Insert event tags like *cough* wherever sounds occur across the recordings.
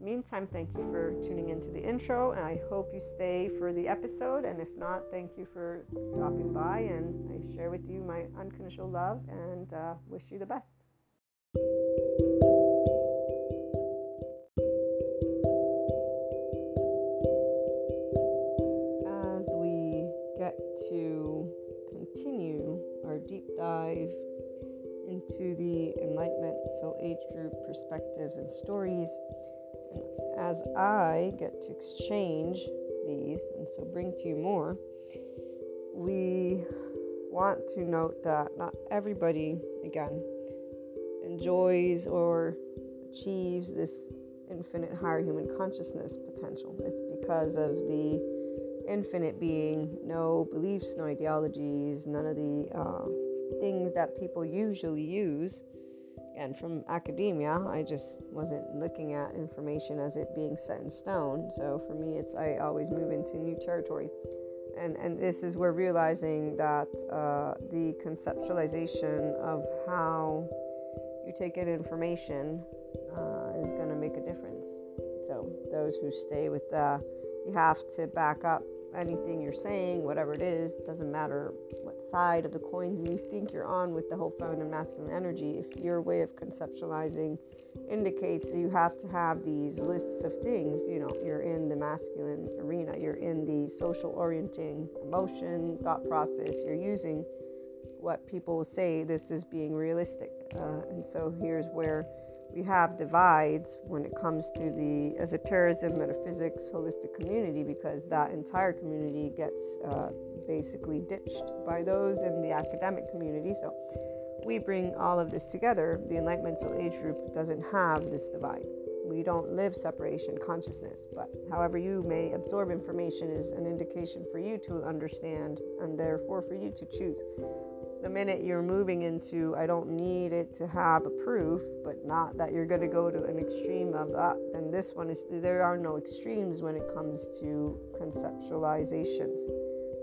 meantime, thank you for tuning into the intro, and I hope you stay for the episode. And if not, thank you for stopping by, and I share with you my unconditional love and uh, wish you the best. As we get to continue our deep dive into the Enlightenment Soul Age Group perspectives and stories, as I get to exchange these and so bring to you more, we want to note that not everybody, again, enjoys or achieves this infinite higher human consciousness potential. It's because of the infinite being, no beliefs, no ideologies, none of the uh, things that people usually use and from academia i just wasn't looking at information as it being set in stone. So for me it's i always move into new territory. And and this is where realizing that uh, the conceptualization of how you take in information uh, is going to make a difference. So those who stay with the you have to back up anything you're saying, whatever it is, doesn't matter side of the coin you think you're on with the whole feminine masculine energy. If your way of conceptualizing indicates that you have to have these lists of things, you know, you're in the masculine arena, you're in the social orienting emotion, thought process, you're using what people say this is being realistic. Uh, and so here's where we have divides when it comes to the esotericism, metaphysics, holistic community because that entire community gets uh, basically ditched by those in the academic community. So we bring all of this together. The Enlightenment Age group doesn't have this divide. We don't live separation consciousness, but however you may absorb information is an indication for you to understand and therefore for you to choose the minute you're moving into i don't need it to have a proof but not that you're going to go to an extreme of that then this one is there are no extremes when it comes to conceptualizations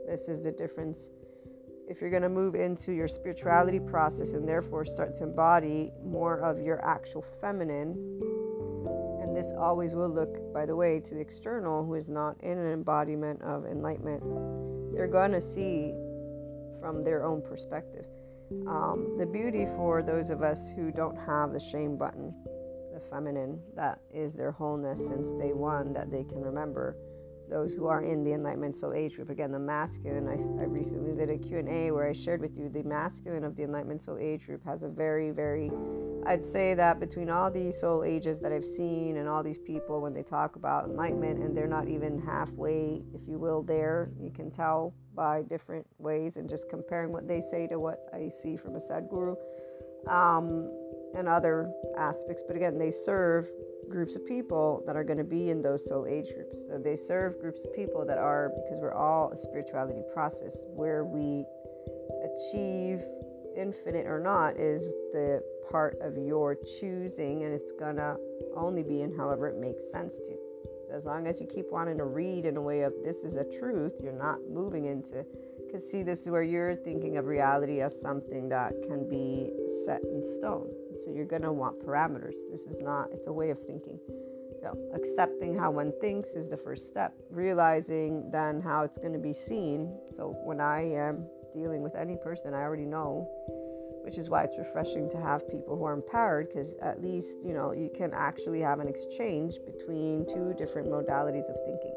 this is the difference if you're going to move into your spirituality process and therefore start to embody more of your actual feminine and this always will look by the way to the external who is not in an embodiment of enlightenment they're going to see from their own perspective. Um, the beauty for those of us who don't have the shame button, the feminine, that is their wholeness since day one that they can remember. Those who are in the Enlightenment Soul Age group, again, the masculine. I, I recently did a Q&A where I shared with you the masculine of the Enlightenment Soul Age group has a very, very, I'd say that between all these soul ages that I've seen and all these people when they talk about enlightenment and they're not even halfway, if you will, there, you can tell by different ways and just comparing what they say to what I see from a Sadhguru um, and other aspects. But again, they serve groups of people that are going to be in those soul age groups. So they serve groups of people that are, because we're all a spirituality process where we achieve infinite or not is the part of your choosing, and it's gonna only be in however it makes sense to you as long as you keep wanting to read in a way of this is a truth, you're not moving into. Because, see, this is where you're thinking of reality as something that can be set in stone. So, you're going to want parameters. This is not, it's a way of thinking. So, accepting how one thinks is the first step. Realizing then how it's going to be seen. So, when I am dealing with any person, I already know which is why it's refreshing to have people who are empowered because at least you know you can actually have an exchange between two different modalities of thinking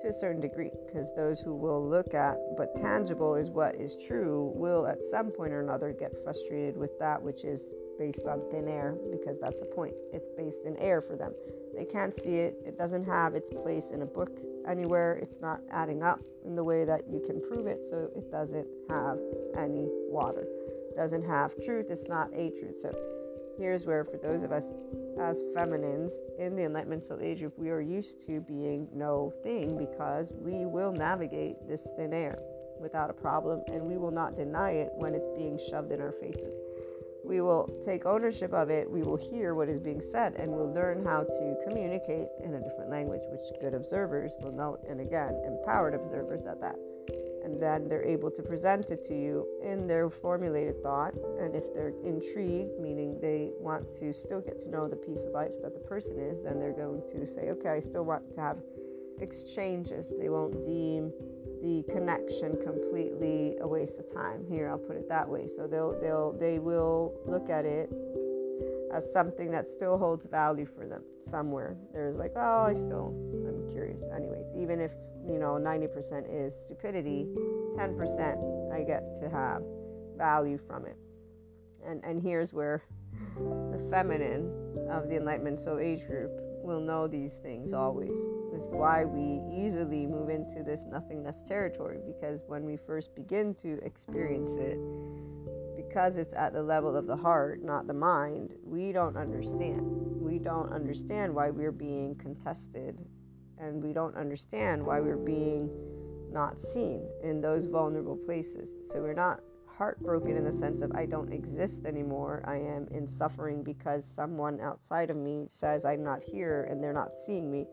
to a certain degree because those who will look at but tangible is what is true will at some point or another get frustrated with that which is based on thin air because that's the point. It's based in air for them. They can't see it. It doesn't have its place in a book anywhere. It's not adding up in the way that you can prove it so it doesn't have any water. It doesn't have truth, it's not a truth. So here's where, for those of us as feminines in the Enlightenment Soul Age group, we are used to being no thing because we will navigate this thin air without a problem and we will not deny it when it's being shoved in our faces. We will take ownership of it, we will hear what is being said, and we'll learn how to communicate in a different language, which good observers will note, and again, empowered observers at that and then they're able to present it to you in their formulated thought. And if they're intrigued, meaning they want to still get to know the piece of life that the person is, then they're going to say, okay, I still want to have exchanges. They won't deem the connection completely a waste of time. Here, I'll put it that way. So they'll they'll they will look at it as something that still holds value for them somewhere. There's like, oh, I still I'm curious. Anyways, even if you know 90% is stupidity 10% i get to have value from it. And and here's where the feminine of the enlightenment so age group will know these things always. This is why we easily move into this nothingness territory because when we first begin to experience it because it's at the level of the heart not the mind we don't understand. We don't understand why we're being contested and we don't understand why we're being not seen in those vulnerable places. So we're not heartbroken in the sense of I don't exist anymore. I am in suffering because someone outside of me says I'm not here and they're not seeing me.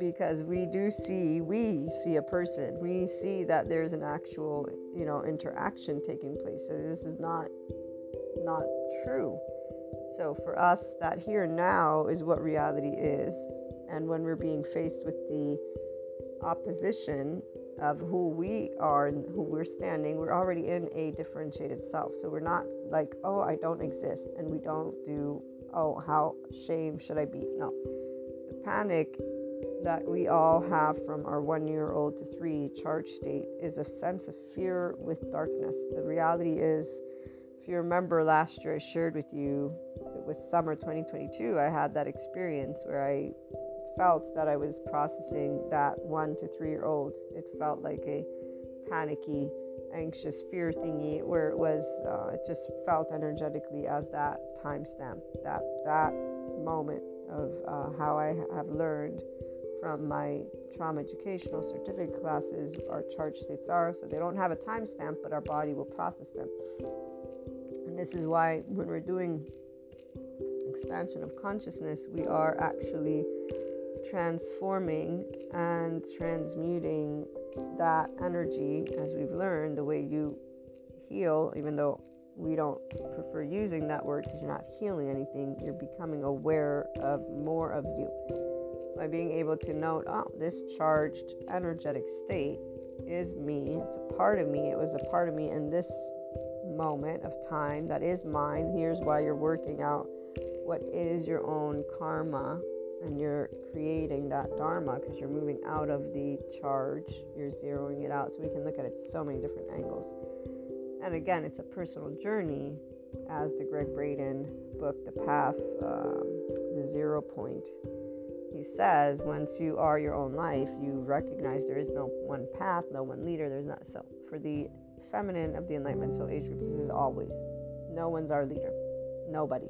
Because we do see, we see a person. We see that there's an actual, you know, interaction taking place. So this is not not true. So for us, that here now is what reality is. And when we're being faced with the opposition of who we are and who we're standing, we're already in a differentiated self. So we're not like, oh, I don't exist. And we don't do, oh, how shame should I be? No. The panic that we all have from our one year old to three charge state is a sense of fear with darkness. The reality is, if you remember last year, I shared with you, it was summer 2022, I had that experience where I felt that I was processing that one to three year old. It felt like a panicky, anxious fear thingy where it was, uh, it just felt energetically as that timestamp, that, that moment of uh, how I have learned from my trauma educational certificate classes our charge states are. So they don't have a timestamp, but our body will process them. And this is why when we're doing expansion of consciousness, we are actually transforming and transmuting that energy, as we've learned, the way you heal, even though we don't prefer using that word because you're not healing anything, you're becoming aware of more of you. By being able to note, oh, this charged energetic state is me, it's a part of me, it was a part of me in this moment of time that is mine. Here's why you're working out what is your own karma and you're creating that dharma because you're moving out of the charge you're zeroing it out. So we can look at it so many different angles. And again it's a personal journey as the Gregg Braden book the path um, the zero point. He says once you are your own life you recognize there is no one path no one leader there's not so for the feminine of the enlightenment soul age group this is always no one's our leader. Nobody.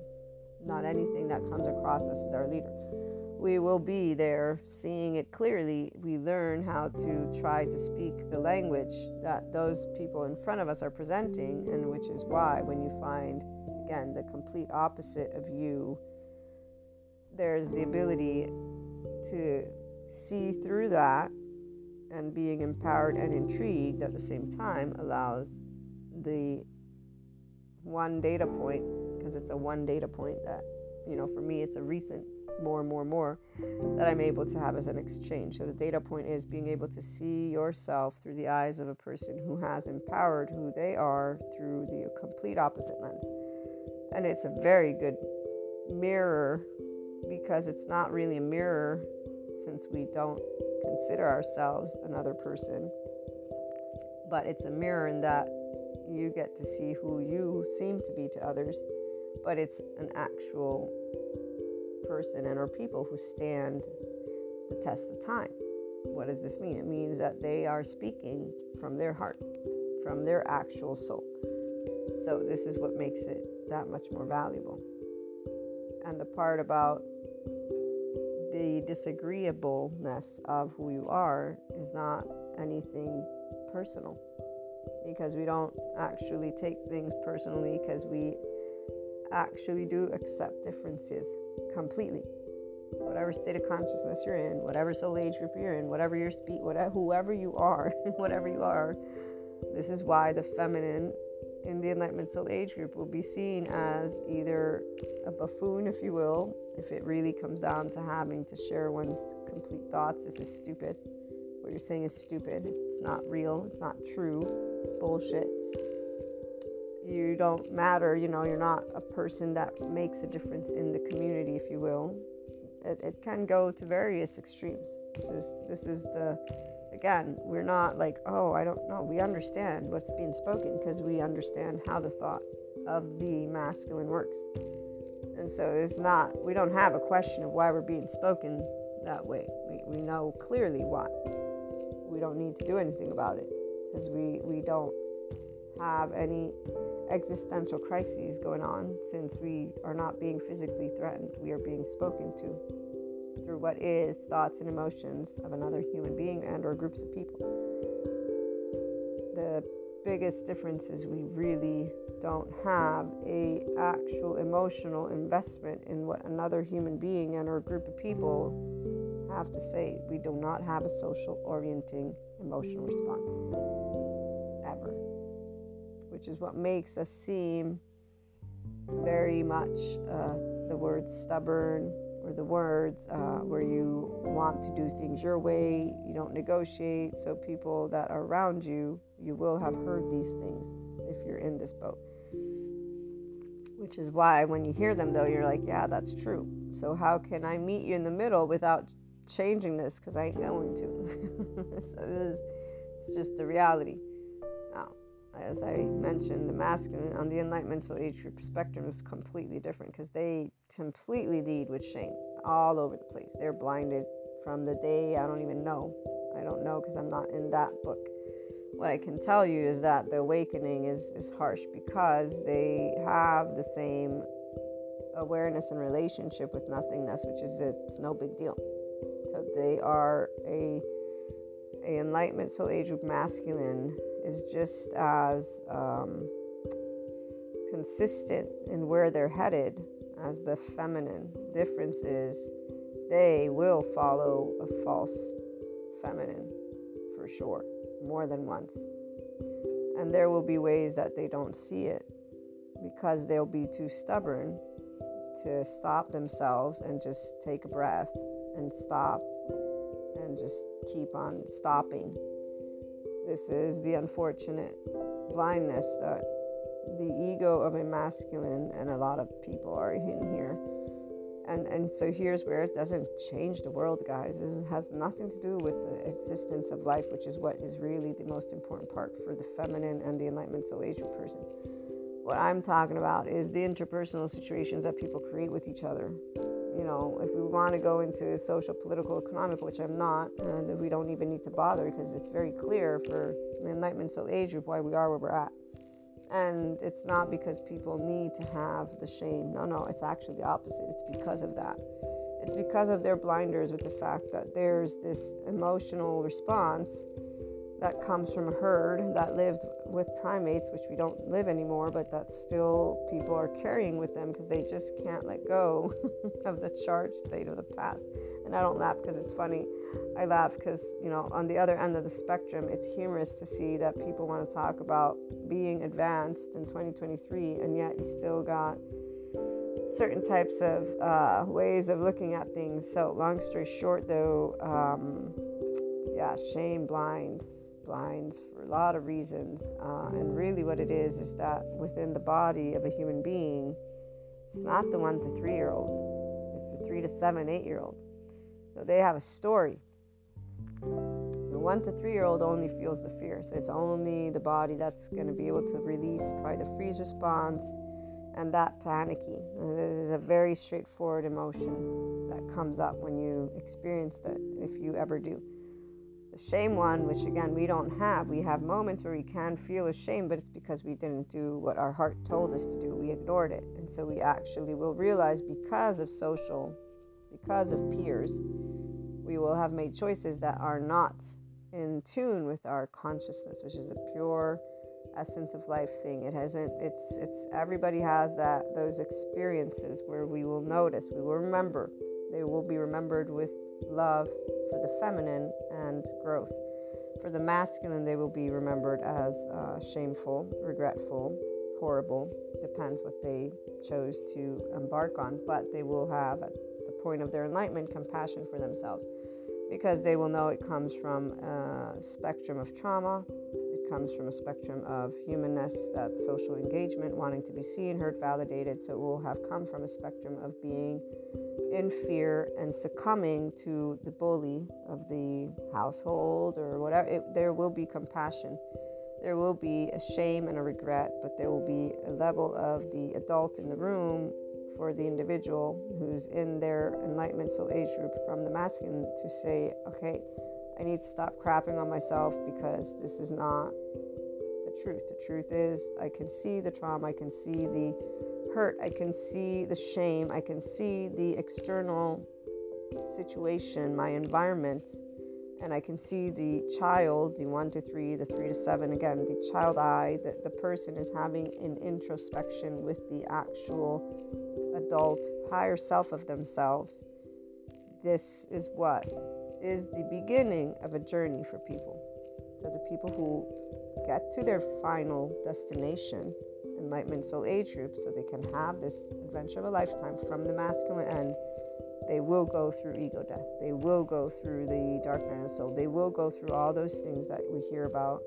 Not anything that comes across us as our leader we will be there seeing it clearly. We learn how to try to speak the language that those people in front of us are presenting, and which is why when you find, again, the complete opposite of you, there's the ability to see through that and being empowered and intrigued at the same time allows the one data point because it's a one data point that you know for me it's a recent more and more and more that I'm able to have as an exchange. So the data point is being able to see yourself through the eyes of a person who has empowered who they are through the complete opposite lens. And it's a very good mirror because it's not really a mirror since we don't consider ourselves another person, but it's a mirror in that you get to see who you seem to be to others, but it's an actual person and are people who stand the test of time. What does this mean? It means that they are speaking from their heart, from their actual soul. So, this is what makes it that much more valuable. and the part about the disagreeableness of who you are is not anything personal because we don't actually take things personally because we actually do accept differences completely whatever state of consciousness you're in whatever soul age group you're in whatever your speed whatever whoever you are *laughs* whatever you are this is why the feminine in the Enlightenment Soul Age group will be seen as either a buffoon, if you will, if it really comes down to having to share one's complete thoughts. This is stupid. What you're saying is stupid. It's not real. It's not true. It's bullshit. You don't matter. You know, you're not a person that makes a difference in the community, if you will. It, it can go to various extremes. This is this is the again, we're not like, oh, I don't know. We understand what's being spoken because we understand how the thought of the masculine works. And so it's not, we don't have a question of why we're being spoken that way. We, we know clearly why. We don't need to do anything about it because we, we don't have any existential crises going on since we are not being physically threatened. We are being spoken to through what is thoughts and emotions of another human being and or groups of people. The biggest difference is we really don't have a actual emotional investment in what another human being and or group of people have to say. We do not have a social orienting emotional response which is what makes us seem very much uh, the word stubborn or the words uh, where you want to do things your way, you don't negotiate. So, people that are around you, you will have heard these things if you're in this boat. Which is why when you hear them, though, you're like, yeah, that's true. So, how can I meet you in the middle without changing this? Because I ain't going to. *laughs* so, this is, it's just the reality. As I mentioned, the masculine on the Enlightenment Soul Age group spectrum is completely different because they completely lead with shame all over the place. They're blinded from the day I don't even know. I don't know because I'm not in that book. What I can tell you is that the awakening is, is harsh because they have the same awareness and relationship with nothingness, which is it's no big deal. So they are a, a enlightenment soul age group masculine is just as um, consistent in where they're headed as the feminine. Difference is they will follow a false feminine for sure, more than once. And there will be ways that they don't see it because they'll be too stubborn to stop themselves and just take a breath and stop and just keep on stopping this is the unfortunate blindness that the ego of a masculine and a lot of people are in here. And, and so here's where it doesn't change the world, guys. This has nothing to do with the existence of life, which is what is really the most important part for the feminine and the enlightenment soul age person. What I'm talking about is the interpersonal situations that people create with each other you know, if we want to go into social, political, economic, which I'm not, and we don't even need to bother because it's very clear for the Enlightenment Soul Age group why we are where we're at. And it's not because people need to have the shame. No, no, it's actually the opposite. It's because of that. It's because of their blinders with the fact that there's this emotional response that comes from a herd that lived with primates, which we don't live anymore, but that still people are carrying with them because they just can't let go *laughs* of the charged state of the past. And I don't laugh because it's funny. I laugh because, you know, on the other end of the spectrum, it's humorous to see that people want to talk about being advanced in 2023, and yet you still got certain types of uh, ways of looking at things. So, long story short, though, um, yeah, shame blinds blinds for a lot of reasons. Uh, and really, what it is is that within the body of a human being, it's not the one to three year old, it's the three to seven, eight year old. So they have a story. The one to three year old only feels the fear. So it's only the body that's going to be able to release probably the freeze response and that panicky. It is a very straightforward emotion that comes up when you experience that, if you ever do The shame one, which again we don't have, we have moments where we can feel ashamed, but it's because we didn't do what our heart told us to do. We ignored it. And so we actually will realize because of social, because of peers, we will have made choices that are not in tune with our consciousness, which is a pure essence of life thing. It hasn't it's it's everybody has that those experiences where we will notice, we will remember. They will be remembered with love for the feminine and growth. For the masculine, they will be remembered as uh, shameful, regretful, horrible. Depends what they chose to embark on, but they will have at the point of their enlightenment compassion for themselves because they will know it comes from a spectrum of trauma, comes from a spectrum of humanness, that social engagement, wanting to be seen, heard, validated. So it will have come from a spectrum of being in fear and succumbing to the bully of the household or whatever. It, there will be compassion. There will be a shame and a regret, but there will be a level of the adult in the room for the individual who's in their enlightenment soul age group from the masculine to say, okay, I need to stop crapping on myself because this is not the truth. The truth is, I can see the trauma, I can see the hurt, I can see the shame, I can see the external situation, my environment, and I can see the child, the one to three, the three to seven, again, the child eye, that the person is having an introspection with the actual adult higher self of themselves, this is what is the beginning of a journey for people. So, the people who get to their final destination, Enlightenment Soul Age Group, so they can have this adventure of a lifetime from the masculine end, they will go through ego death. They will go through the dark night of the soul. They will go through all those things that we hear about.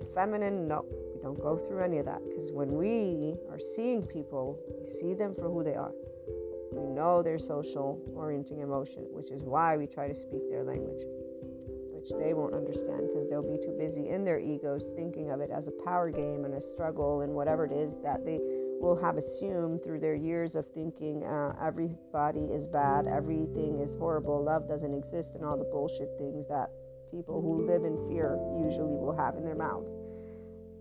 The feminine, no, we don't go through any of that because when we are seeing people, we see them for who they are. We know their social orienting emotion, which is why we try to speak their language, which they won't understand because they'll be too busy in their egos thinking of it as a power game and a struggle and whatever it is that they will have assumed through their years of thinking uh, everybody is bad, everything is horrible, love doesn't exist, and all the bullshit things that people who live in fear usually will have in their mouths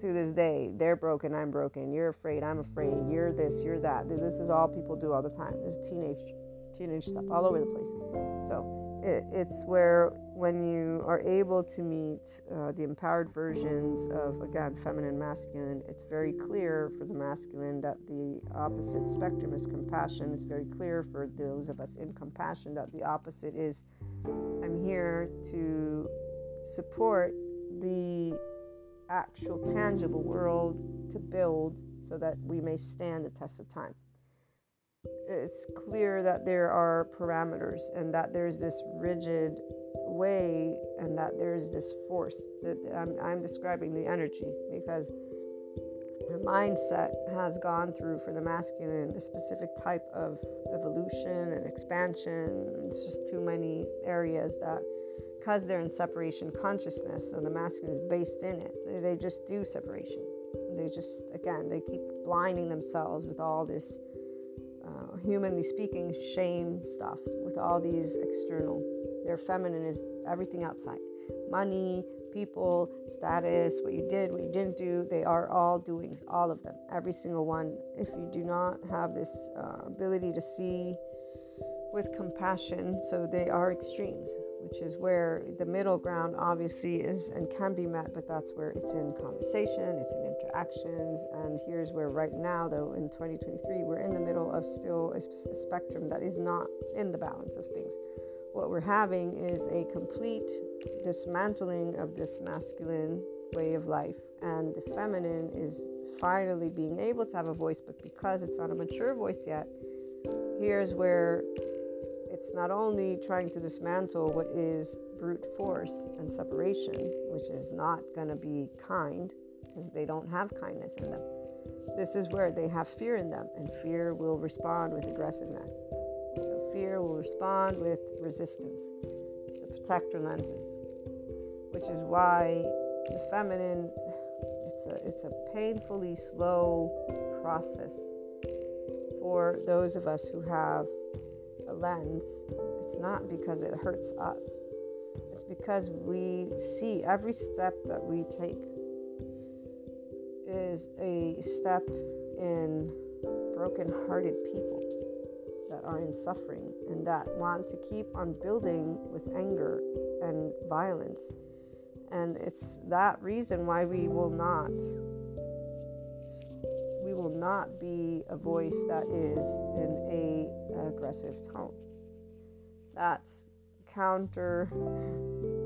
to this day. They're broken, I'm broken. You're afraid, I'm afraid. You're this, you're that. This is all people do all the time. This is teenage, teenage stuff all over the place. So it, it's where when you are able to meet uh, the empowered versions of again feminine, masculine, it's very clear for the masculine that the opposite spectrum is compassion. It's very clear for those of us in compassion that the opposite is I'm here to support the actual tangible world to build so that we may stand the test of time. It's clear that there are parameters and that there's this rigid way and that there's this force that I'm, I'm describing the energy because the mindset has gone through for the masculine a specific type of evolution and expansion. It's just too many areas that because they're in separation consciousness and the masculine is based in it, they just do separation. They just, again, they keep blinding themselves with all this, uh, humanly speaking, shame stuff, with all these external. Their feminine is everything outside money, people, status, what you did, what you didn't do. They are all doings, all of them, every single one. If you do not have this uh, ability to see with compassion, so they are extremes which is where the middle ground obviously is and can be met, but that's where it's in conversation, it's in interactions. And here's where, right now, though, in 2023, we're in the middle of still a, spectrum that is not in the balance of things. What we're having is a complete dismantling of this masculine way of life, and the feminine is finally being able to have a voice, but because it's not a mature voice yet, here's where it's not only trying to dismantle what is brute force and separation, which is not going to be kind because they don't have kindness in them. This is where they have fear in them, and fear will respond with aggressiveness. So, fear will respond with resistance, the protector lenses, which is why the feminine it's a, it's a painfully slow process for those of us who have a lens, it's not because it hurts us. It's because we see every step that we take is a step in broken-hearted people that are in suffering and that want to keep on building with anger and violence. And it's that reason why we will not will not be a voice that is in a aggressive tone. That's counter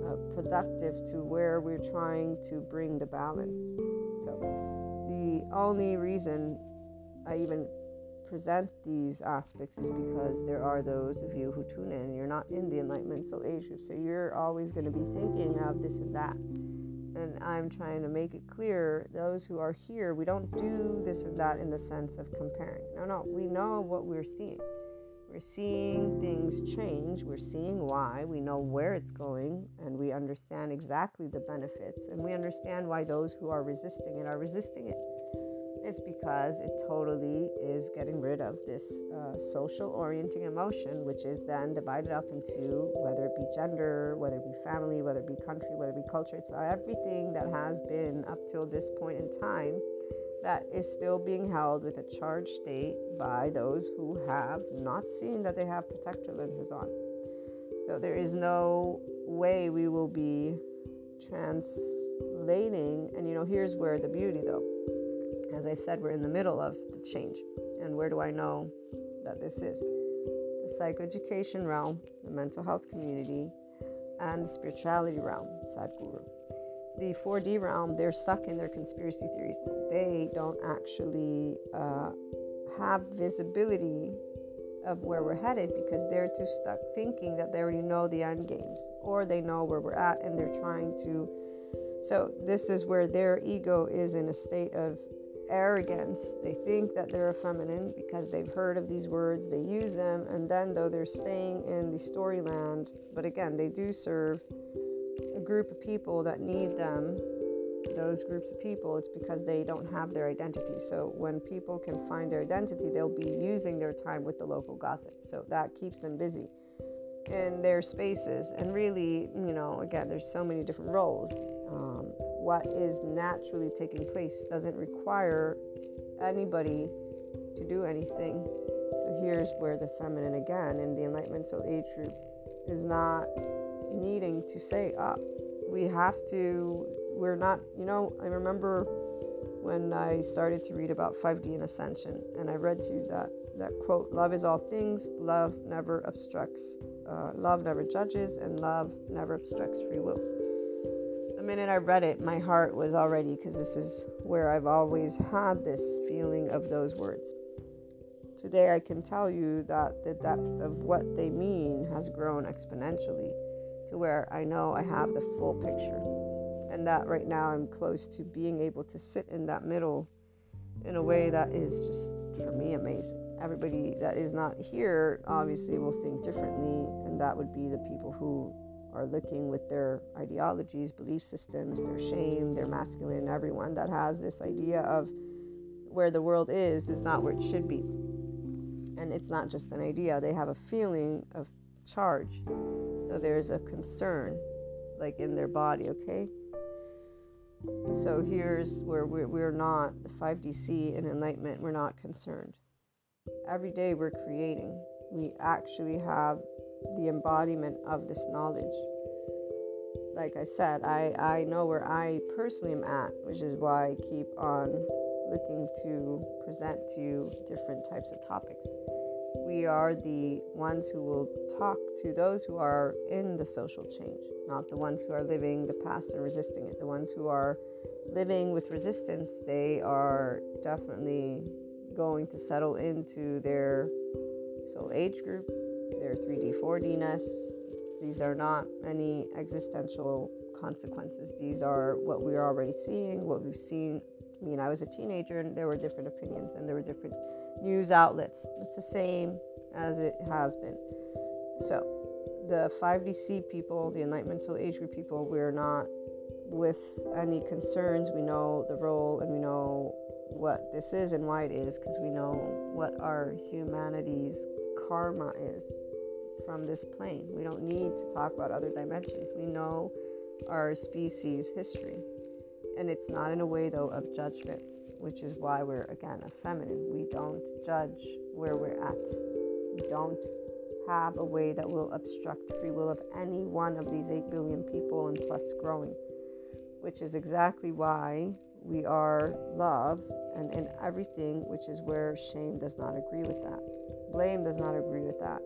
uh, productive to where we're trying to bring the balance. So the only reason I even present these aspects is because there are those of you who tune in. You're not in the Enlightenment Soul Age group, so you're always going to be thinking of this and that. And I'm trying to make it clear those who are here, we don't do this and that in the sense of comparing. No, no, we know what we're seeing. We're seeing things change. We're seeing why. We know where it's going, and we understand exactly the benefits. And we understand why those who are resisting it are resisting it. It's because it totally is getting rid of this uh, social orienting emotion, which is then divided up into whether it be gender, whether it be family, whether it be country, whether it be culture. It's everything that has been up till this point in time that is still being held with a charged state by those who have not seen that they have protector lenses on. So there is no way we will be translating. And you know, here's where the beauty though as I said, we're in the middle of the change. And where do I know that this is? The psychoeducation realm, the mental health community, and the spirituality realm, Sadhguru. The 4D realm, they're stuck in their conspiracy theories. They don't actually uh, have visibility of where we're headed because they're too stuck thinking that they already know the end games or they know where we're at and they're trying to. So, this is where their ego is in a state of arrogance. They think that they're feminine because they've heard of these words, they use them, and then though they're staying in the storyland, but again, they do serve a group of people that need them. Those groups of people, it's because they don't have their identity. So, when people can find their identity, they'll be using their time with the local gossip. So, that keeps them busy in their spaces. And really, you know, again, there's so many different roles. Um, what is naturally taking place doesn't require anybody to do anything. So here's where the feminine again in the Enlightenment Soul Age group is not needing to say up. Oh, we have to, we're not, you know, I remember when I started to read about 5D and ascension, and I read to that that quote, love is all things, love never obstructs, uh, love never judges, and love never obstructs free will minute I read it, my heart was already, because this is where I've always had this feeling of those words. Today, I can tell you that the depth of what they mean has grown exponentially to where I know I have the full picture. And that right now I'm close to being able to sit in that middle in a way that is just, for me, amazing. Everybody that is not here obviously will think differently, and that would be the people who are looking with their ideologies, belief systems, their shame, their masculine, everyone that has this idea of where the world is is not where it should be. And it's not just an idea, they have a feeling of charge. So there's a concern, like in their body, okay? So here's where we're, we're not, the 5DC and enlightenment, we're not concerned. Every day we're creating. We actually have the embodiment of this knowledge. Like I said, I, I know where I personally am at, which is why I keep on looking to present to you different types of topics. We are the ones who will talk to those who are in the social change, not the ones who are living the past and resisting it. The ones who are living with resistance, they are definitely going to settle into their soul age group their 3D, 4Dness. These are not any existential consequences. These are what we are already seeing, what we've seen. I mean, I was a teenager and there were different opinions and there were different news outlets. It's the same as it has been. So, the 5DC people, the Enlightenment Soul Age group people, we're not with any concerns. We know the role and we know what this is and why it is because we know what our humanity's karma is from this plane. We don't need to talk about other dimensions. We know our species history. And it's not in a way, though, of judgment, which is why we're, again, a feminine. We don't judge where we're at. We don't have a way that will obstruct free will of any one of these 8 billion people and plus growing, which is exactly why we are love and in everything, which is where shame does not agree with that. Blame does not agree with that.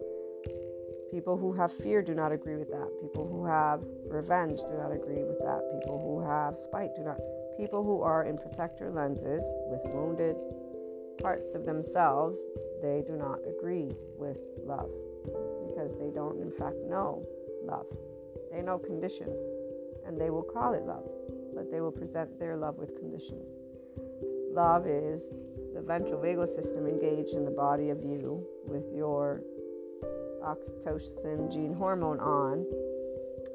People who have fear do not agree with that. People who have revenge do not agree with that. People who have spite do not. People who are in protector lenses with wounded parts of themselves, they do not agree with love because they don't, in fact, know love. They know conditions and they will call it love, but they will present their love with conditions. Love is the ventral vagal system engaged in the body of you with your oxytocin gene hormone on,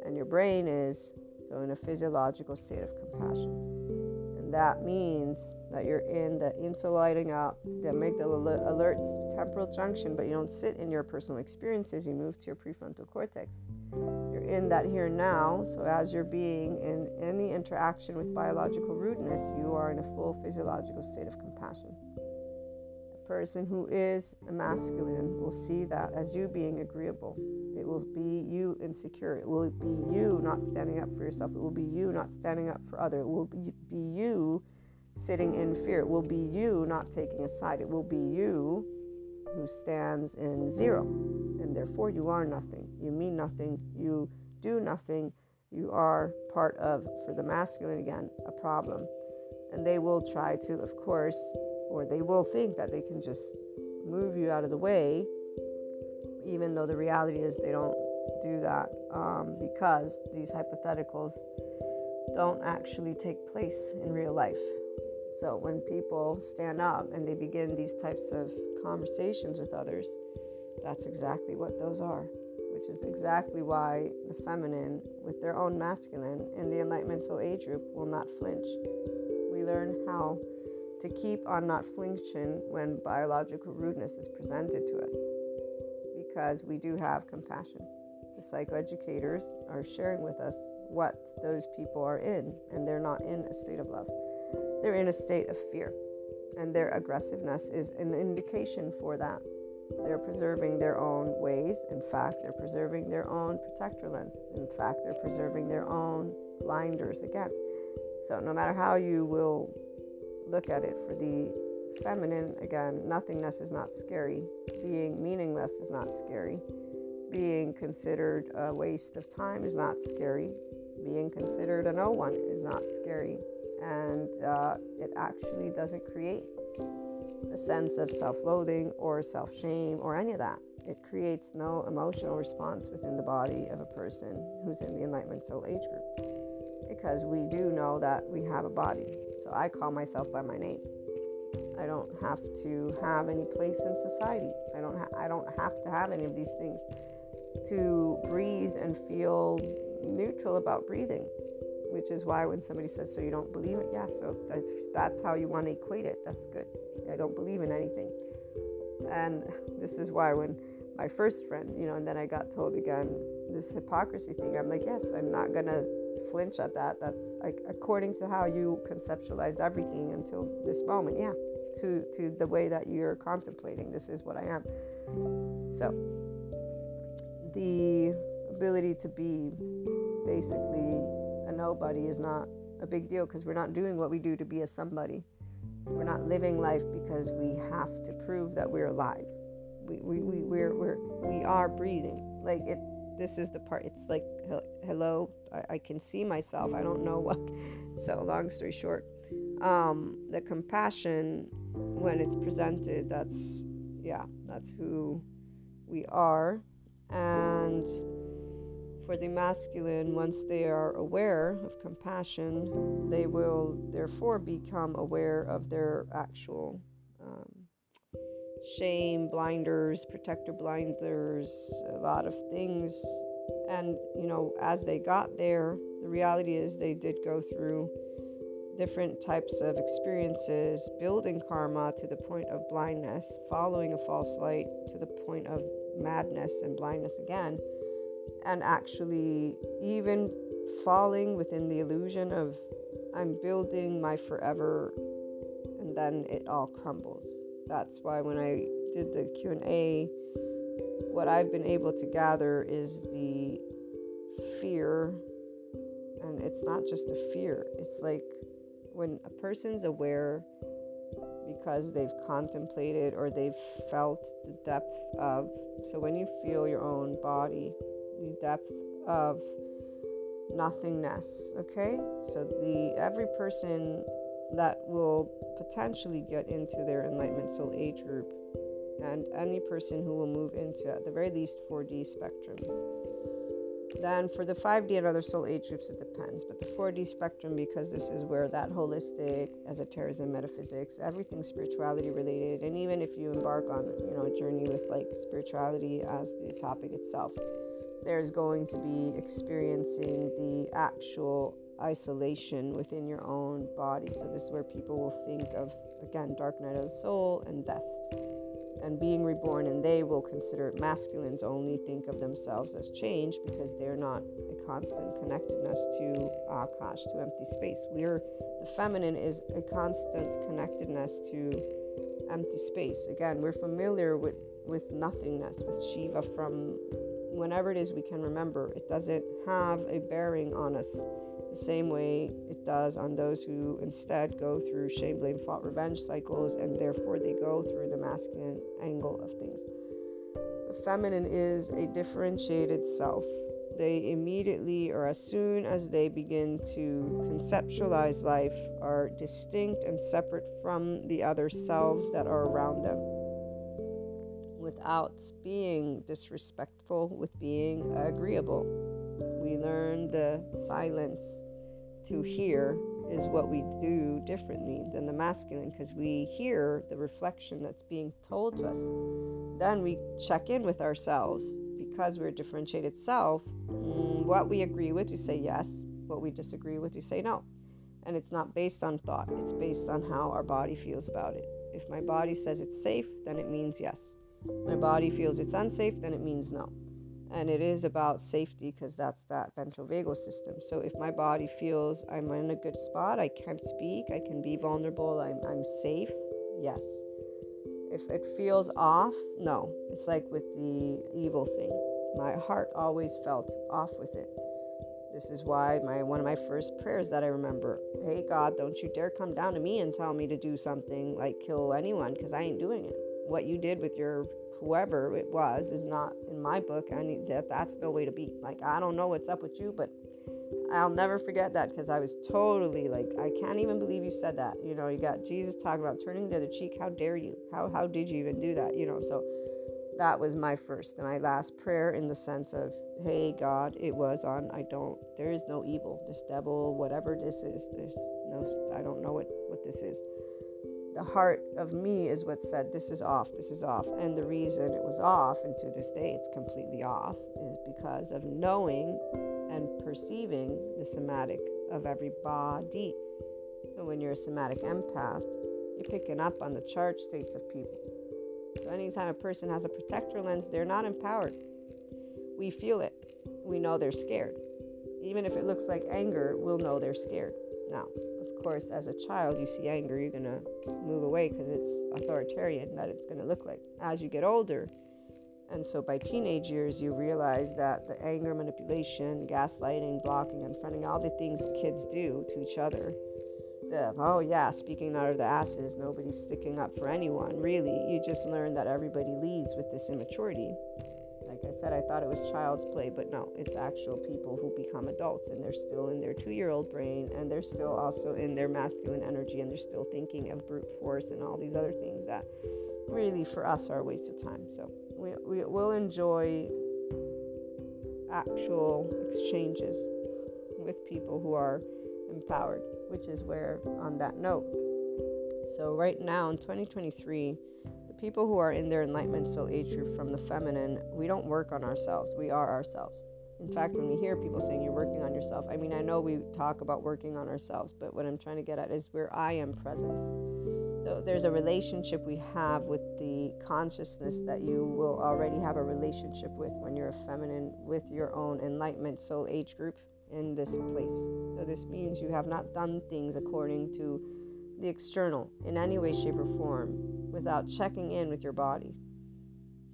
and your brain is so in a physiological state of compassion. And that means that you're in the insulating up, the amygdala alerts temporal junction, but you don't sit in your personal experiences, you move to your prefrontal cortex. You're in that here and now, so as you're being in any interaction with biological rudeness, you are in a full physiological state of compassion person who is a masculine will see that as you being agreeable. It will be you insecure. It will be you not standing up for yourself. It will be you not standing up for other. It will be you sitting in fear. It will be you not taking a side. It will be you who stands in zero. And therefore you are nothing. You mean nothing. You do nothing. You are part of, for the masculine again, a problem. And they will try to, of course, or they will think that they can just move you out of the way, even though the reality is they don't do that um, because these hypotheticals don't actually take place in real life. So when people stand up and they begin these types of conversations with others, that's exactly what those are, which is exactly why the feminine, with their own masculine, in the Enlightenment Soul Age group, will not flinch. We learn how to keep on not flinching when biological rudeness is presented to us because we do have compassion. The psychoeducators are sharing with us what those people are in, and they're not in a state of love. They're in a state of fear, and their aggressiveness is an indication for that. They're preserving their own ways. In fact, they're preserving their own protector lens. In fact, they're preserving their own blinders again. So, no matter how you will look at it for the feminine again nothingness is not scary. Being meaningless is not scary. Being considered a waste of time is not scary. Being considered a no one is not scary. And uh, it actually doesn't create a sense of self-loathing or self-shame or any of that. It creates no emotional response within the body of a person who's in the enlightenment soul age group. Because we do know that we have a body so I call myself by my name. I don't have to have any place in society. I don't ha- I don't have to have any of these things to breathe and feel neutral about breathing, which is why when somebody says, "So you don't believe it?" Yeah, so that's how you want to equate it. That's good. I don't believe in anything, and this is why when my first friend, you know, and then I got told again this hypocrisy thing. I'm like, yes, I'm not gonna flinch at that. That's like according to how you conceptualized everything until this moment. Yeah, to to the way that you're contemplating. This is what I am. So the ability to be basically a nobody is not a big deal because we're not doing what we do to be a somebody. We're not living life because we have to prove that we're alive. We, we, we, we're, we're, we are breathing. Like it, this is the part it's like hello I, I, can see myself i don't know what *laughs* so long story short um, the compassion when it's presented that's yeah that's who we are. And for the masculine once they are aware of compassion they will therefore become aware of their actual um, shame, blinders, protector blinders, a lot of things. And, you know, as they got there, the reality is they did go through different types of experiences, building karma to the point of blindness, following a false light to the point of madness and blindness again, and actually even falling within the illusion of I'm building my forever and then it all crumbles. That's why when I did the Q&A what I've been able to gather is the fear and it's not just a fear. It's like when a person's aware because they've contemplated or they've felt the depth of so when you feel your own body the depth of nothingness okay so the every person that will potentially get into their enlightenment soul age group and any person who will move into at the very least 4d spectrums then for the 5D and other soul age groups, it depends. But the 4D spectrum, because this is where that holistic, esotericism, metaphysics, everything spirituality related, and even if you embark on you know a journey with like spirituality as the topic itself, there's going to be experiencing the actual isolation within your own body. So this is where people will think of again dark night of the soul and death and being reborn, and they will consider masculines only think of themselves as change because they're not a constant connectedness to ah, akash, to empty space. We're the feminine is a constant connectedness to empty space. Again, we're familiar with with nothingness, with Shiva from whenever it is we can remember. It doesn't have a bearing on us the same way it does on those who instead go through shame, blame, fault, revenge cycles, and therefore they go through the masculine angle of things. The feminine is a differentiated self. They immediately, or as soon as they begin to conceptualize life, are distinct and separate from the other selves that are around them without being disrespectful, with being agreeable. We learn the silence to hear is what we do differently than the masculine because we hear the reflection that's being told to us. Then we check in with ourselves because we're a differentiated self. Mm, what we agree with, we say yes. What we disagree with, we say no. And it's not based on thought, it's based on how our body feels about it. If my body says it's safe, then it means yes. My body feels it's unsafe, then it means no and it is about safety because that's that ventral vagal system. So if my body feels i'm in a good spot i can speak i can be vulnerable i'm, I'm safe yes. If it feels off no. It's like with the evil thing. My heart always felt off with it. This is why my one of my first prayers that i remember hey god don't you dare come down to me and tell me to do something like kill anyone because i ain't doing it. What you did with your whoever it was is not in my book and that that's no way to be. Like i don't know what's up with you but i'll never forget that because i was totally like i can't even believe you said that. You know you got jesus talking about turning the other cheek. How dare you? How how did you even do that? You know so that was my first and my last prayer in the sense of hey god it was on i don't there is no evil. This devil whatever this is there's no i don't know what what this is the heart of me is what said this is off this is off. And the reason it was off and to this day it's completely off is because of knowing and perceiving the somatic of every body. So when you're a somatic empath you're picking up on the charge states of people. So anytime a person has a protector lens they're not empowered. We feel it. We know they're scared. Even if it looks like anger we'll know they're scared. Now course, as a child, you see anger, you're going to move away because it's authoritarian that it's going to look like. As you get older, and so by teenage years, you realize that the anger, manipulation, gaslighting, blocking, and fronting, all the things kids do to each other. The, oh, yeah, speaking out of the asses, nobody's sticking up for anyone. Really, you just learn that everybody leads with this immaturity. I said, I thought it was child's play, but no, it's actual people who become adults and they're still in their two year old brain and they're still also in their masculine energy and they're still thinking of brute force and all these other things that really for us are a waste of time. So we, we will enjoy actual exchanges with people who are empowered, which is where, on that note, so right now in 2023, people who are in their enlightenment soul age group from the feminine, we don't work on ourselves. We are ourselves. In fact, when we hear people saying you're working on yourself, I mean, I know we talk about working on ourselves, but what I'm trying to get at is where I am present. So there's a relationship we have with the consciousness that you will already have a relationship with when you're a feminine with your own enlightenment soul age group in this place. So this means you have not done things according to the external in any way, shape, or form without checking in with your body.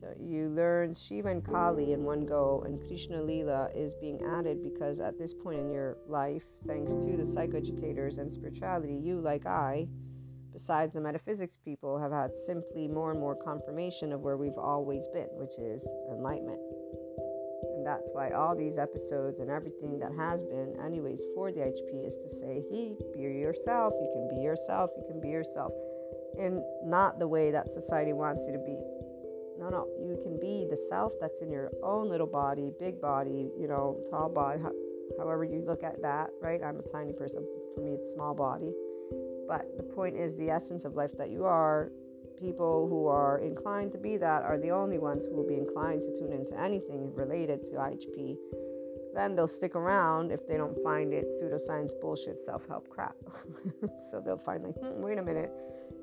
So you learn Shiva and Kali in one go, and Krishna Lila is being added because at this point in your life, thanks to the psychoeducators and spirituality, you, like I, besides the metaphysics people, have had simply more and more confirmation of where we've always been, which is enlightenment. And that's why all these episodes and everything that has been, anyways, for the IHP is to say, He, be yourself, you can be yourself, you can be yourself, in not the way that society wants you to be. No, no, you can be the self that's in your own little body, big body, you know, tall body, however you look at that, right? I'm a tiny person. For me, it's small body but the point is, the essence of life that you are, people who are inclined to be that are the only ones who will be inclined to tune into anything related to IHP. Then they'll stick around if they don't find it pseudoscience bullshit self help crap. *laughs* so they'll find, like, hmm, wait a minute,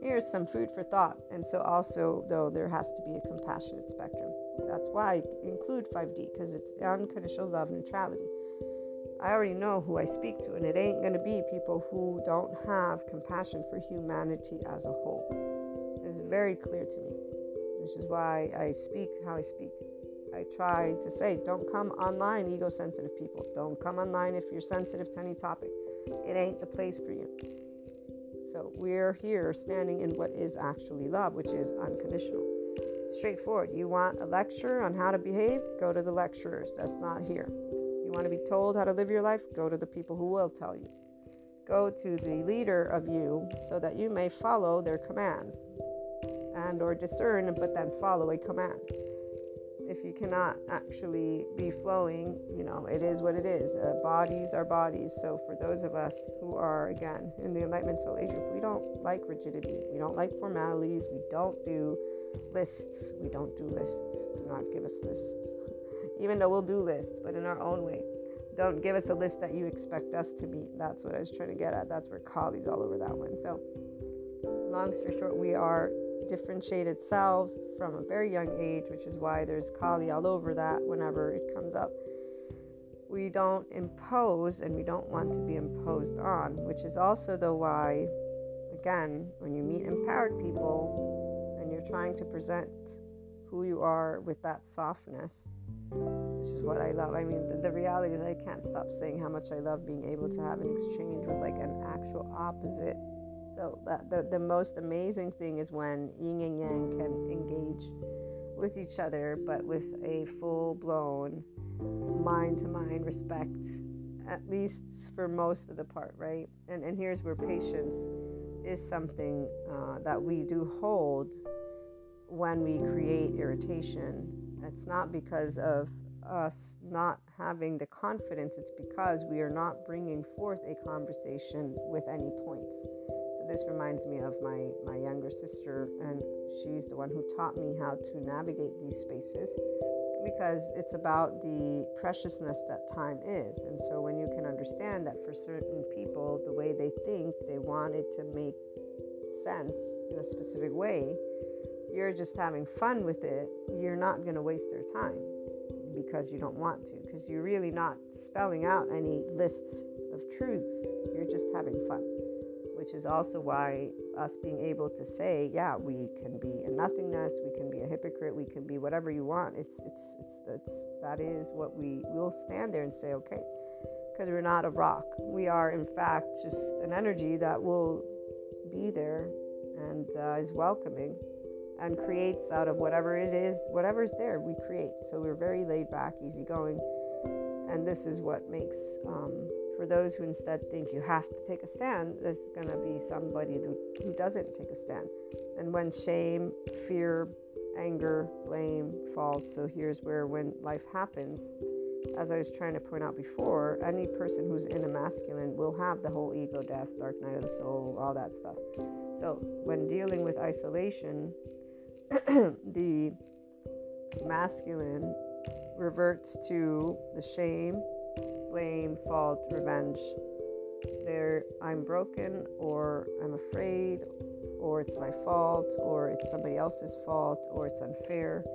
here's some food for thought. And so, also, though, there has to be a compassionate spectrum. That's why I include 5D because it's unconditional love neutrality. I already know who I speak to, and it ain't going to be people who don't have compassion for humanity as a whole. It's very clear to me, which is why I speak how I speak. I try to say, don't come online, ego sensitive people. Don't come online if you're sensitive to any topic. It ain't the place for you. So we're here standing in what is actually love, which is unconditional. Straightforward. You want a lecture on how to behave? Go to the lecturers. That's not here. You want to be told how to live your life? Go to the people who will tell you. Go to the leader of you so that you may follow their commands and or discern but then follow a command. If you cannot actually be flowing, you know, it is what it is. Uh, bodies are bodies. So for those of us who are again in the enlightenment soul age we don't like rigidity. We don't like formalities. We don't do lists. We don't do lists. Do not give us lists *laughs* even though we'll do lists, but in our own way. Don't give us a list that you expect us to meet. That's what I was trying to get at. That's where Kali's all over that one. So, long story short, we are differentiated selves from a very young age, which is why there's Kali all over that whenever it comes up. We don't impose and we don't want to be imposed on, which is also, the why, again, when you meet empowered people and you're trying to present who you are with that softness, which is what I love. I mean, the, the, reality is, I can't stop saying how much I love being able to have an exchange with like an actual opposite. So, the, the most amazing thing is when yin and yang can engage with each other, but with a full blown mind to mind respect, at least for most of the part, right? And, and here's where patience is something uh, that we do hold when we create irritation it's not because of us not having the confidence, it's because we are not bringing forth a conversation with any points. This reminds me of my, my younger sister, and she's the one who taught me how to navigate these spaces because it's about the preciousness that time is. And so, when you can understand that for certain people, the way they think, they want it to make sense in a specific way you're just having fun with it, you're not going to waste their time because you don't want to, because you're really not spelling out any lists of truths. You're just having fun, which is also why us being able to say, yeah, we can be a nothingness, we can be a hypocrite, we can be whatever you want. It's it's it's that is what we will stand there and say, okay, because we're not a rock. We are in fact just an energy that will be there and uh, is welcoming and creates out of whatever it is, whatever's there, we create. So we're very laid back, easygoing. And this is what makes, um, for those who instead think you have to take a stand, there's going to be somebody who, who doesn't take a stand. And when shame, fear, anger, blame, fault, so here's where when life happens, as I was trying to point out before, any person who's in a masculine will have the whole ego death, dark night of the soul, all that stuff. So when dealing with isolation, *clears throat* the masculine reverts to the shame, blame, fault, revenge. There, I'm broken, or I'm afraid, or it's my fault, or it's somebody else's fault, or it's unfair,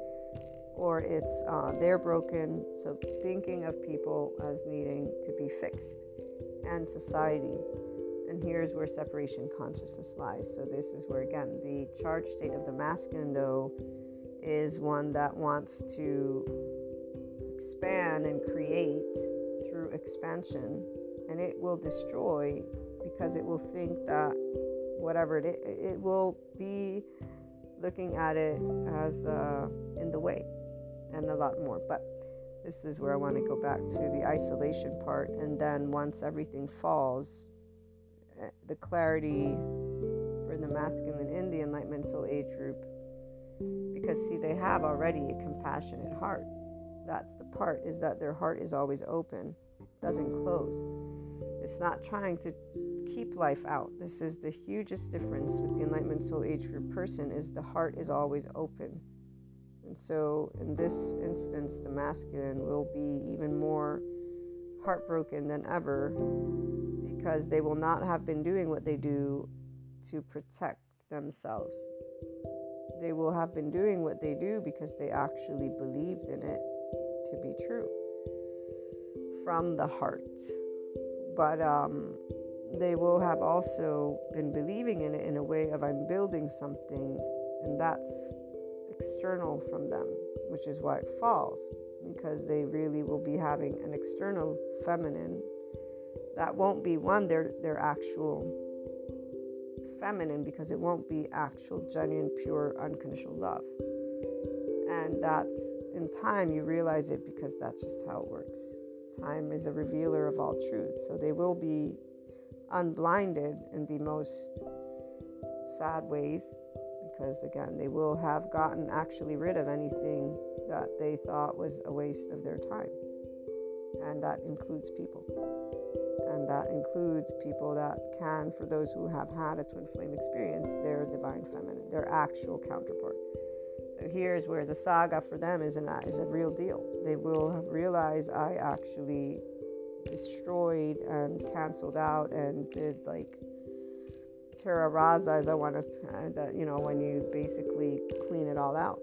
or it's uh, they're broken. So, thinking of people as needing to be fixed, and society. And here's where separation consciousness lies. So, this is where, again, the charged state of the masculine, though, is one that wants to expand and create expansion, and it will destroy because it will think that whatever it is, it will be looking at it as uh, in the way and a lot more. But this is where I want to go back to the isolation part. And then once everything falls, eh, the clarity for the masculine in the Enlightenment Soul Age group, because see, they have already a compassionate heart. That's the part, is that their heart is always open, doesn't close. It's not trying to keep life out. This is the hugest difference with the Enlightenment Soul Age group person is the heart is always open. And so in this instance, the masculine will be even more heartbroken than ever because they will not have been doing what they do to protect themselves. They will have been doing what they do because they actually believed in it to be true from the heart. But um, they will have also been believing in it in a way of I'm building something, and that's external from them, which is why it falls, because they really will be having an external feminine that won't be one their their actual feminine because it won't be actual genuine pure unconditional love and that's in time you realize it because that's just how it works time is a revealer of all truth. So they will be unblinded in the most sad ways because again they will have gotten actually rid of anything that they thought was a waste of their time. And that includes people. And that includes people that can for those who have had a twin flame experience their divine feminine their actual counterpart so here's where the saga for them is, an, is a real deal. They will realize i actually destroyed and canceled out and did like terra rasa as I want to, uh, you know, when you basically clean it all out,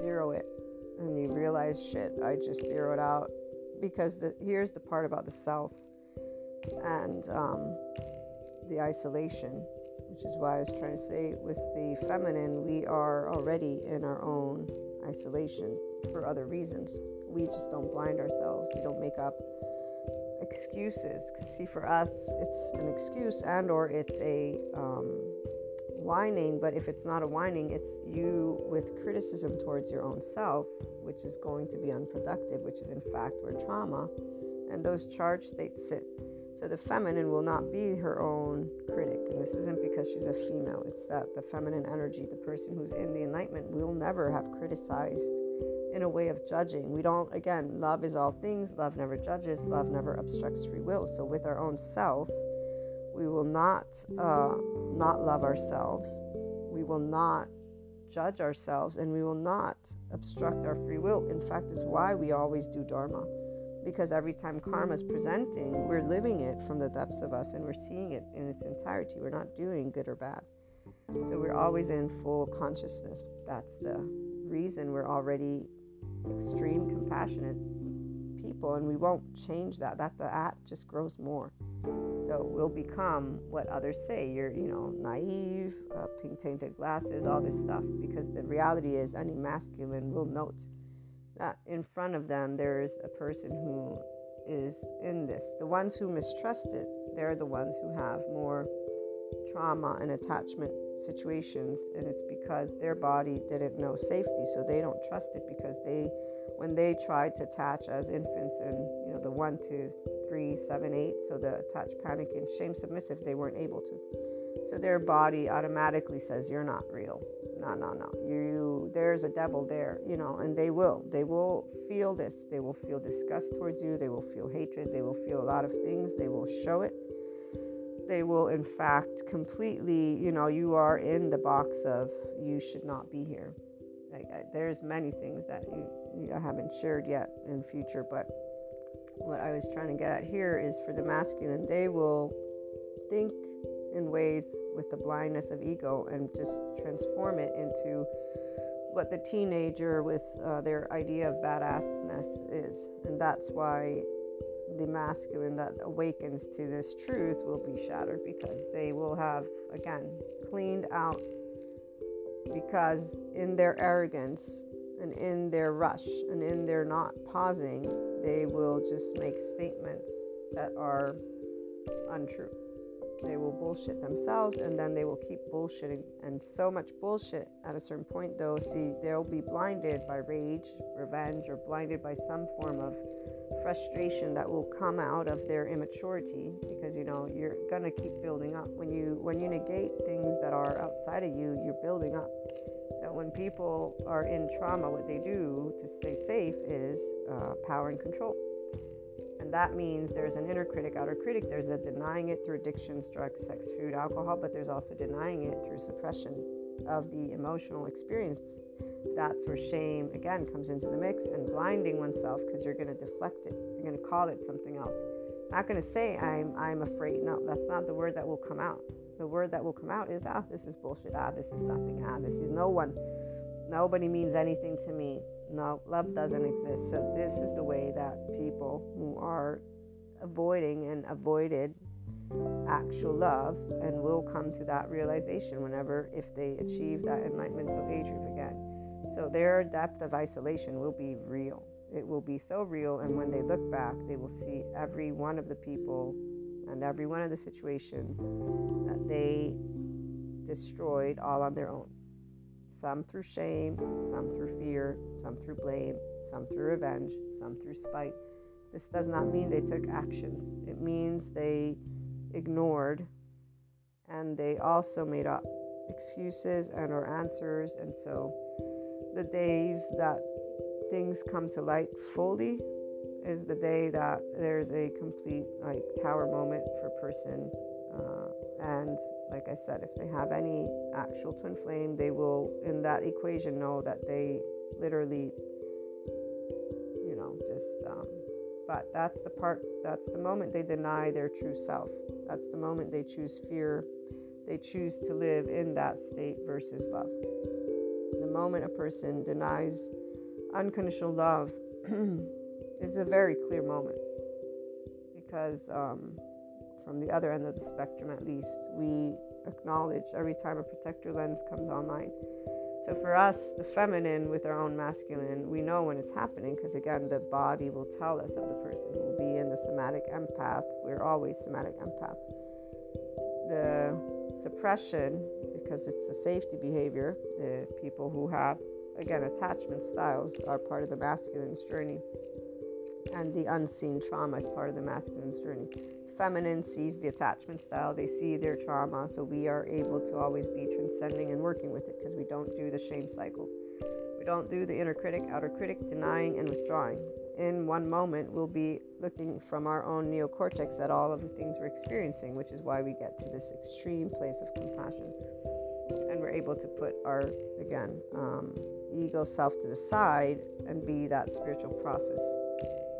zero it, and you realize, shit, I just zeroed out. Because the, here's the part about the self and um, the isolation, which is why I was trying to say with the feminine, we are already in our own isolation for other reasons. We just don't blind ourselves. We don't make up excuses because see for us it's an excuse and or it's a um, whining but if it's not a whining it's you with criticism towards your own self which is going to be unproductive which is in fact where trauma and those charged states sit so the feminine will not be her own critic and this isn't because she's a female it's that the feminine energy the person who's in the enlightenment will never have criticized in a way of judging. We don't, again, love is all things, love never judges, love never obstructs free will. So with our own self, we will not uh, not love ourselves. We will not judge ourselves, and we will not obstruct our free will. In fact, is why we always do dharma, because every time karma is presenting, we're living it from the depths of us, and we're seeing it in its entirety. We're not doing good or bad. So we're always in full consciousness. That's the reason we're already extreme compassionate people and we won't change that that the act just grows more so we'll become what others say you're you know naive uh, pink tainted glasses all this stuff because the reality is any masculine will note that in front of them there is a person who is in this. The ones who mistrust it they're the ones who have more trauma and attachment situations and it's because their body didn't know safety so they don't trust it because they when they tried to attach as infants and you know the one two three seven eight so the attach panic and shame submissive they weren't able to. So their body automatically says you're not real no no no. You there's a devil there you know and they will they will feel this. They will feel disgust towards you. They will feel hatred. They will feel a lot of things. They will show it. They will in fact completely you know you are in the box of you should not be here. Like I, there's many things that you, you I haven't shared yet in future but what I was trying to get at here is for the masculine they will think in ways with the blindness of ego and just transform it into what the teenager with uh, their idea of badassness is. And that's why the masculine that awakens to this truth will be shattered because they will have, again, cleaned out because in their arrogance and in their rush and in their not pausing, they will just make statements that are untrue. They will bullshit themselves and then they will keep bullshitting. And so much bullshit at a certain point, though, see, they'll be blinded by rage, revenge, or blinded by some form of frustration that will come out of their immaturity because you know you're gonna keep building up when you when you negate things that are outside of you you're building up that when people are in trauma what they do to stay safe is uh, power and control and that means there's an inner critic, outer critic. There's a denying it through addictions, drugs, sex, food, alcohol, but there's also denying it through suppression of the emotional experience. That's where shame again comes into the mix and blinding oneself because you're going to deflect it. You're going to call it something else. Not going to say I'm I'm afraid. No, that's not the word that will come out. The word that will come out is ah this is bullshit. Ah this is nothing. Ah this is no one. Nobody means anything to me. No, love doesn't exist. So, this is the way that people who are avoiding and avoided actual love and will come to that realization whenever if they achieve that enlightenment so group again. So, their depth of isolation will be real. It will be so real, and when they look back, they will see every one of the people and every one of the situations that they destroyed all on their own some through shame, some through fear, some through blame, some through revenge, some through spite. This does not mean they took actions, it means they ignored and they also made up excuses and or answers and so the days that things come to light fully is the day that there's a complete like tower moment for person and like I said, if they have any actual twin flame, they will, in that equation, know that they literally, you know, just, um, but that's the part, that's the moment they deny their true self. That's the moment they choose fear. They choose to live in that state versus love. The moment a person denies unconditional love, *clears throat* it's a very clear moment because um, from the other end of the spectrum at least, we acknowledge every time a protector lens comes online. So for us, the feminine with our own masculine, we know when it's happening because again, the body will tell us of the person. We'll be in the somatic empath. We're always somatic empaths. The suppression, because it's the safety behavior, the people who have, again, attachment styles are part of the masculine's journey. And the unseen trauma is part of the masculine's journey feminine sees the attachment style, they see their trauma, so we are able to always be transcending and working with it because we don't do the shame cycle. We don't do the inner critic, outer critic, denying and withdrawing. In one moment, we'll be looking from our own neocortex at all of the things we're experiencing, which is why we get to this extreme place of compassion. And we're able to put our, again, um, ego self to the side and be that spiritual process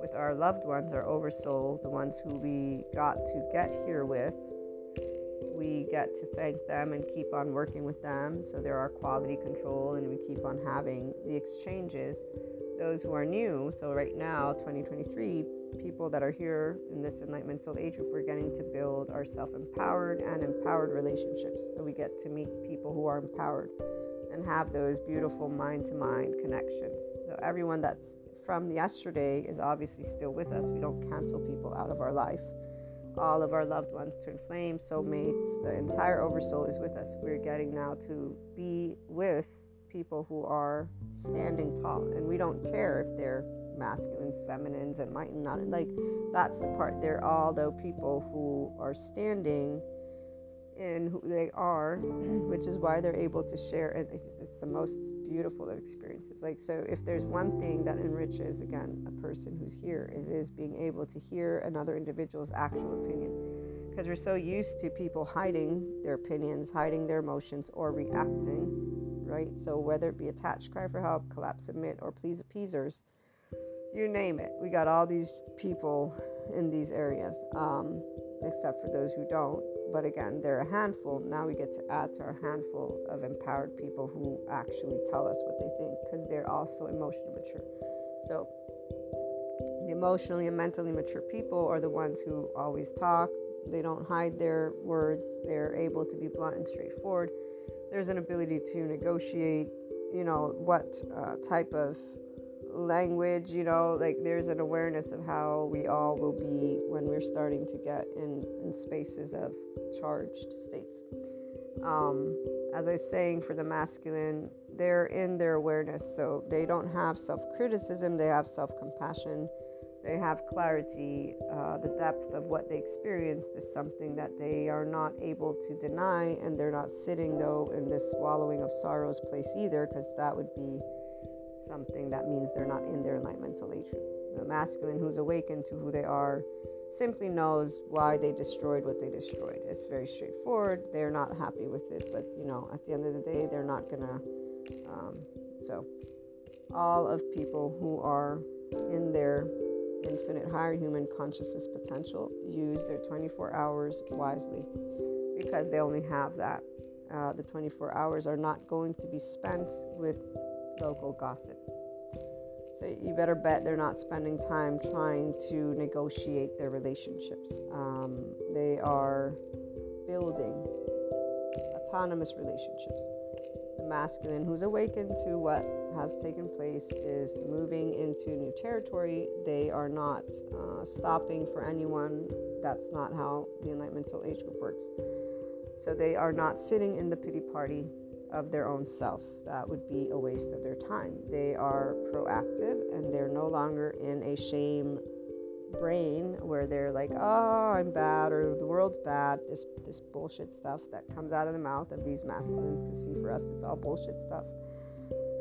with our loved ones, our oversoul, the ones who we got to get here with. We get to thank them and keep on working with them. So there are quality control, and we keep on having the exchanges. Those who are new, so right now, 2023, people that are here in this Enlightenment Soul Age group, we're getting to build our self empowered and empowered relationships. So we get to meet people who are empowered and have those beautiful mind to mind connections. So everyone that's from yesterday is obviously still with us. We don't cancel people out of our life. All of our loved ones, twin flames, soulmates, the entire oversoul is with us. We're getting now to be with people who are standing tall, and we don't care if they're masculines, feminines, and might not. Like that's the part. They're all the people who are standing in who they are, which is why they're able to share. And it's the most beautiful of experiences. Like, so if there's one thing that enriches, again, a person who's here, is, is being able to hear another individual's actual opinion. Because we're so used to people hiding their opinions, hiding their emotions, or reacting, right? So whether it be attached, cry for help, collapse, submit, or please appeasers, you name it. We got all these people in these areas. Um, except for those who don't. But again, they're a handful. Now we get to add to our handful of empowered people who actually tell us what they think because they're also emotionally mature. So, the emotionally and mentally mature people are the ones who always talk. They don't hide their words. They're able to be blunt and straightforward. There's an ability to negotiate, you know, what uh, type of language, you know, like there's an awareness of how we all will be when we're starting to get in, in spaces of charged states. Um, as I was saying, for the masculine, they're in their awareness, so they don't have self criticism, they have self compassion, they have clarity. Uh, the depth of what they experienced is something that they are not able to deny, and they're not sitting, though, in this wallowing of sorrows place either, because that would be something that means they're not in their enlightenment soul age. The masculine who's awakened to who they are simply knows why they destroyed what they destroyed. It's very straightforward. They're not happy with it, but you know, at the end of the day, they're not gonna. Um, so, all of people who are in their infinite higher human consciousness potential use their 24 hours wisely because they only have that. Uh, the 24 hours are not going to be spent with local gossip. So you better bet they're not spending time trying to negotiate their relationships. Um, they are building autonomous relationships. The masculine who's awakened to what has taken place is moving into new territory. They are not uh, stopping for anyone. That's not how the Enlightenment Soul Age group works. So they are not sitting in the pity party of their own self. That would be a waste of their time. They are proactive and they're no longer in a shame brain where they're like, oh, I'm bad or the world's bad. This, this bullshit stuff that comes out of the mouth of these masculines. Because, see, for us, it's all bullshit stuff.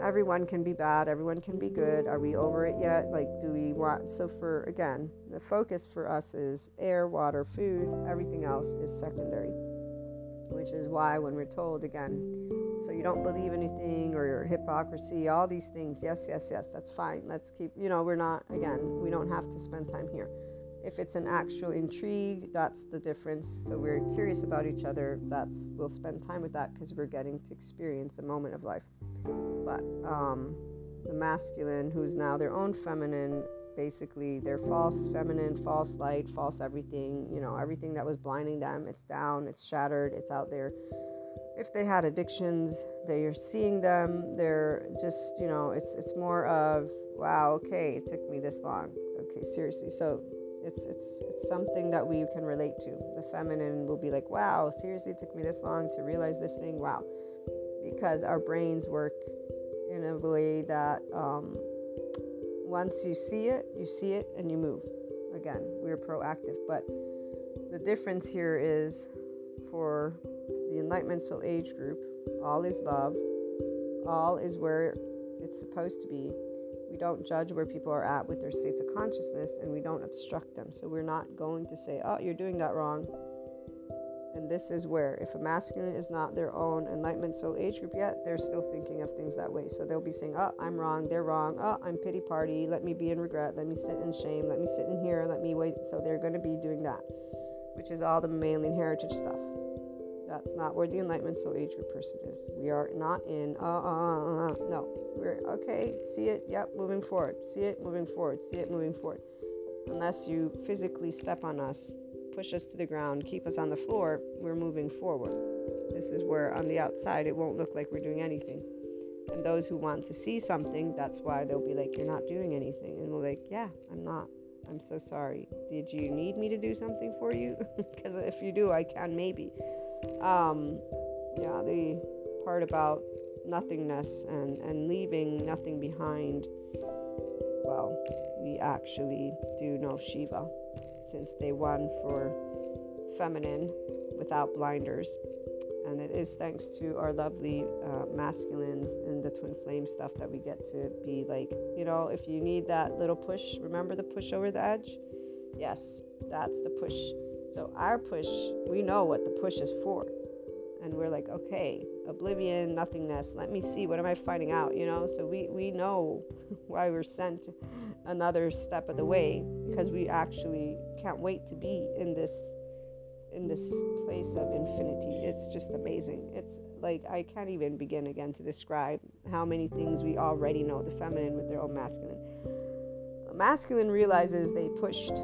Everyone can be bad, everyone can be good. Are we over it yet? Like, do we want? So, for again, the focus for us is air, water, food, everything else is secondary. Which is why, when we're told again, so you don't believe anything or your hypocrisy, all these things. Yes, yes, yes, that's fine. Let's keep, you know, we're not, again, we don't have to spend time here. If it's an actual intrigue, that's the difference. So we're curious about each other. That's we'll spend time with that because we're getting to experience a moment of life. But um, the masculine, who's now their own feminine, basically their false feminine, false light, false everything. You know, everything that was blinding them, it's down, it's shattered, it's out there if they had addictions, they're seeing them. They're just, you know, it's it's more of wow, okay, it took me this long. Okay, seriously. So it's it's it's something that we can relate to. The feminine will be like, wow, seriously, it took me this long to realize this thing. Wow, because our brains work in a way that um, once you see it, you see it and you move. Again, we're proactive, but the difference here is for the Enlightenment Soul Age group, all is love, all is where it's supposed to be. We don't judge where people are at with their states of consciousness and we don't obstruct them. So we're not going to say, oh, you're doing that wrong. And this is where, if a masculine is not their own enlightenment soul age group yet, they're still thinking of things that way. So they'll be saying, oh, I'm wrong, they're wrong, oh, I'm pity party, let me be in regret, let me sit in shame, let me sit in here, let me wait. So they're going to be doing that, which is all the mammalian heritage stuff. That's not where the enlightenment soul age group person is. We are not in, uh, uh, uh, uh, no. We're, okay, see it, yep, moving forward. See it, moving forward. See it, moving forward. Unless you physically step on us, push us to the ground, keep us on the floor, we're moving forward. This is where on the outside it won't look like we're doing anything. And those who want to see something, that's why they'll be like, You're not doing anything. And we're like, Yeah, I'm not. I'm so sorry. Did you need me to do something for you? *laughs* Because if you do, I can maybe. Um, yeah, the part about nothingness and, and leaving nothing behind. Well, we actually do know Shiva since day one for feminine without blinders. And it is thanks to our lovely uh, masculines and the twin flame stuff that we get to be like, you know, if you need that little push, remember the push over the edge? Yes, that's the push so our push, we know what the push is for. And we're like, okay, oblivion, nothingness. Let me see. What am I finding out? You know? So we, we know *laughs* why we're sent another step of the way because we actually can't wait to be in this in this place of infinity. It's just amazing. It's like I can't even begin again to describe how many things we already know the feminine with their own masculine. masculine realizes they pushed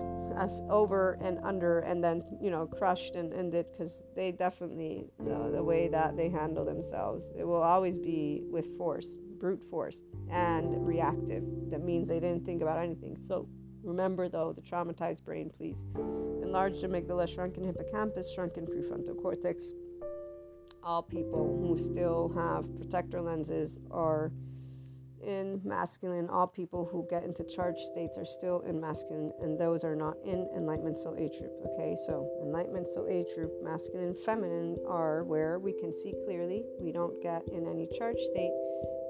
us over and under and then you know crushed and ended because they definitely the way that they handle themselves it will always be with force brute force and reactive. That means they didn't think about anything. So remember though the traumatized brain please. Enlarged amygdala shrunken hippocampus shrunken prefrontal cortex. All people who still have protector lenses are in masculine. All people who get into charged states are still in masculine, and those are not in enlightenment soul age group. Okay, so enlightenment soul age group, masculine, feminine are where we can see clearly. We don't get in any charged state.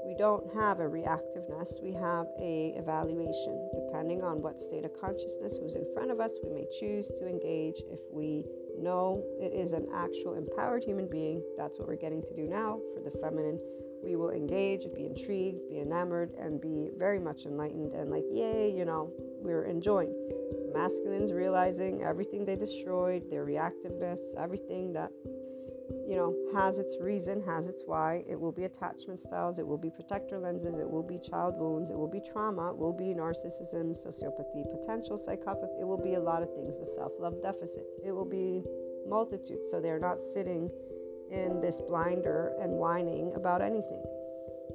We don't have a reactiveness. We have a evaluation. Depending on what state of consciousness who's in front of us, we may choose to engage. If we know it is an actual empowered human being, that's what we're getting to do now for the feminine we will engage, be intrigued, be enamored, and be very much enlightened and like, yay, you know, we're enjoying. Masculines realizing everything they destroyed, their reactiveness, everything that, you know, has its reason, has its why. It will be attachment styles, it will be protector lenses, it will be child wounds, it will be trauma, it will be narcissism, sociopathy, potential psychopathy, it will be a lot of things, the self love deficit, it will be multitude. So they're not sitting in this blinder and whining about anything.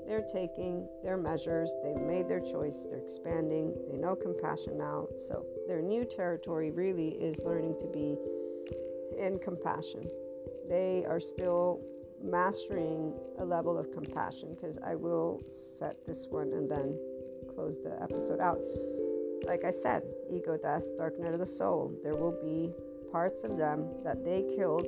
They're taking their measures, they've made their choice, they're expanding, they know compassion now. So their new territory really is learning to be in compassion. They are still mastering a level of compassion because I will set this one and then close the episode out. Like I said, ego death, dark night of the soul. There will be parts of them that they killed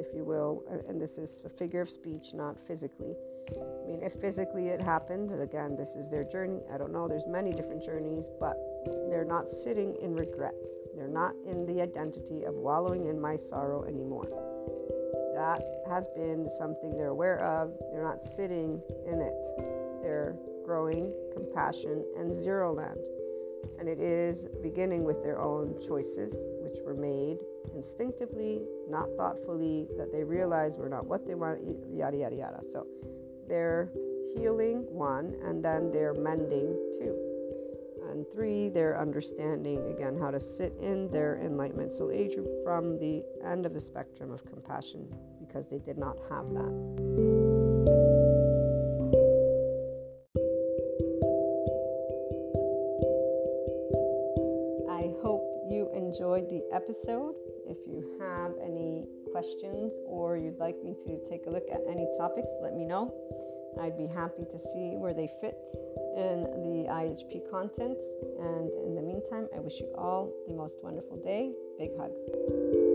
if you will, and this is a figure of speech, not physically. I mean, if physically it happened, again, this is their journey. I don't know, there's many different journeys, but they're not sitting in regret. They're not in the identity of wallowing in my sorrow anymore. That has been something they're aware of. They're not sitting in it. They're growing compassion and zero land. And it is beginning with their own choices, which were made instinctively, not thoughtfully, that they realize we're not what they want, yada, yada, yada. So they're healing, one, and then they're mending, two. And three, they're understanding again how to sit in their enlightenment. So, age from the end of the spectrum of compassion because they did not have that. Episode. If you have any questions or you'd like me to take a look at any topics, let me know. I'd be happy to see where they fit in the IHP content. And in the meantime, I wish you all the most wonderful day. Big hugs.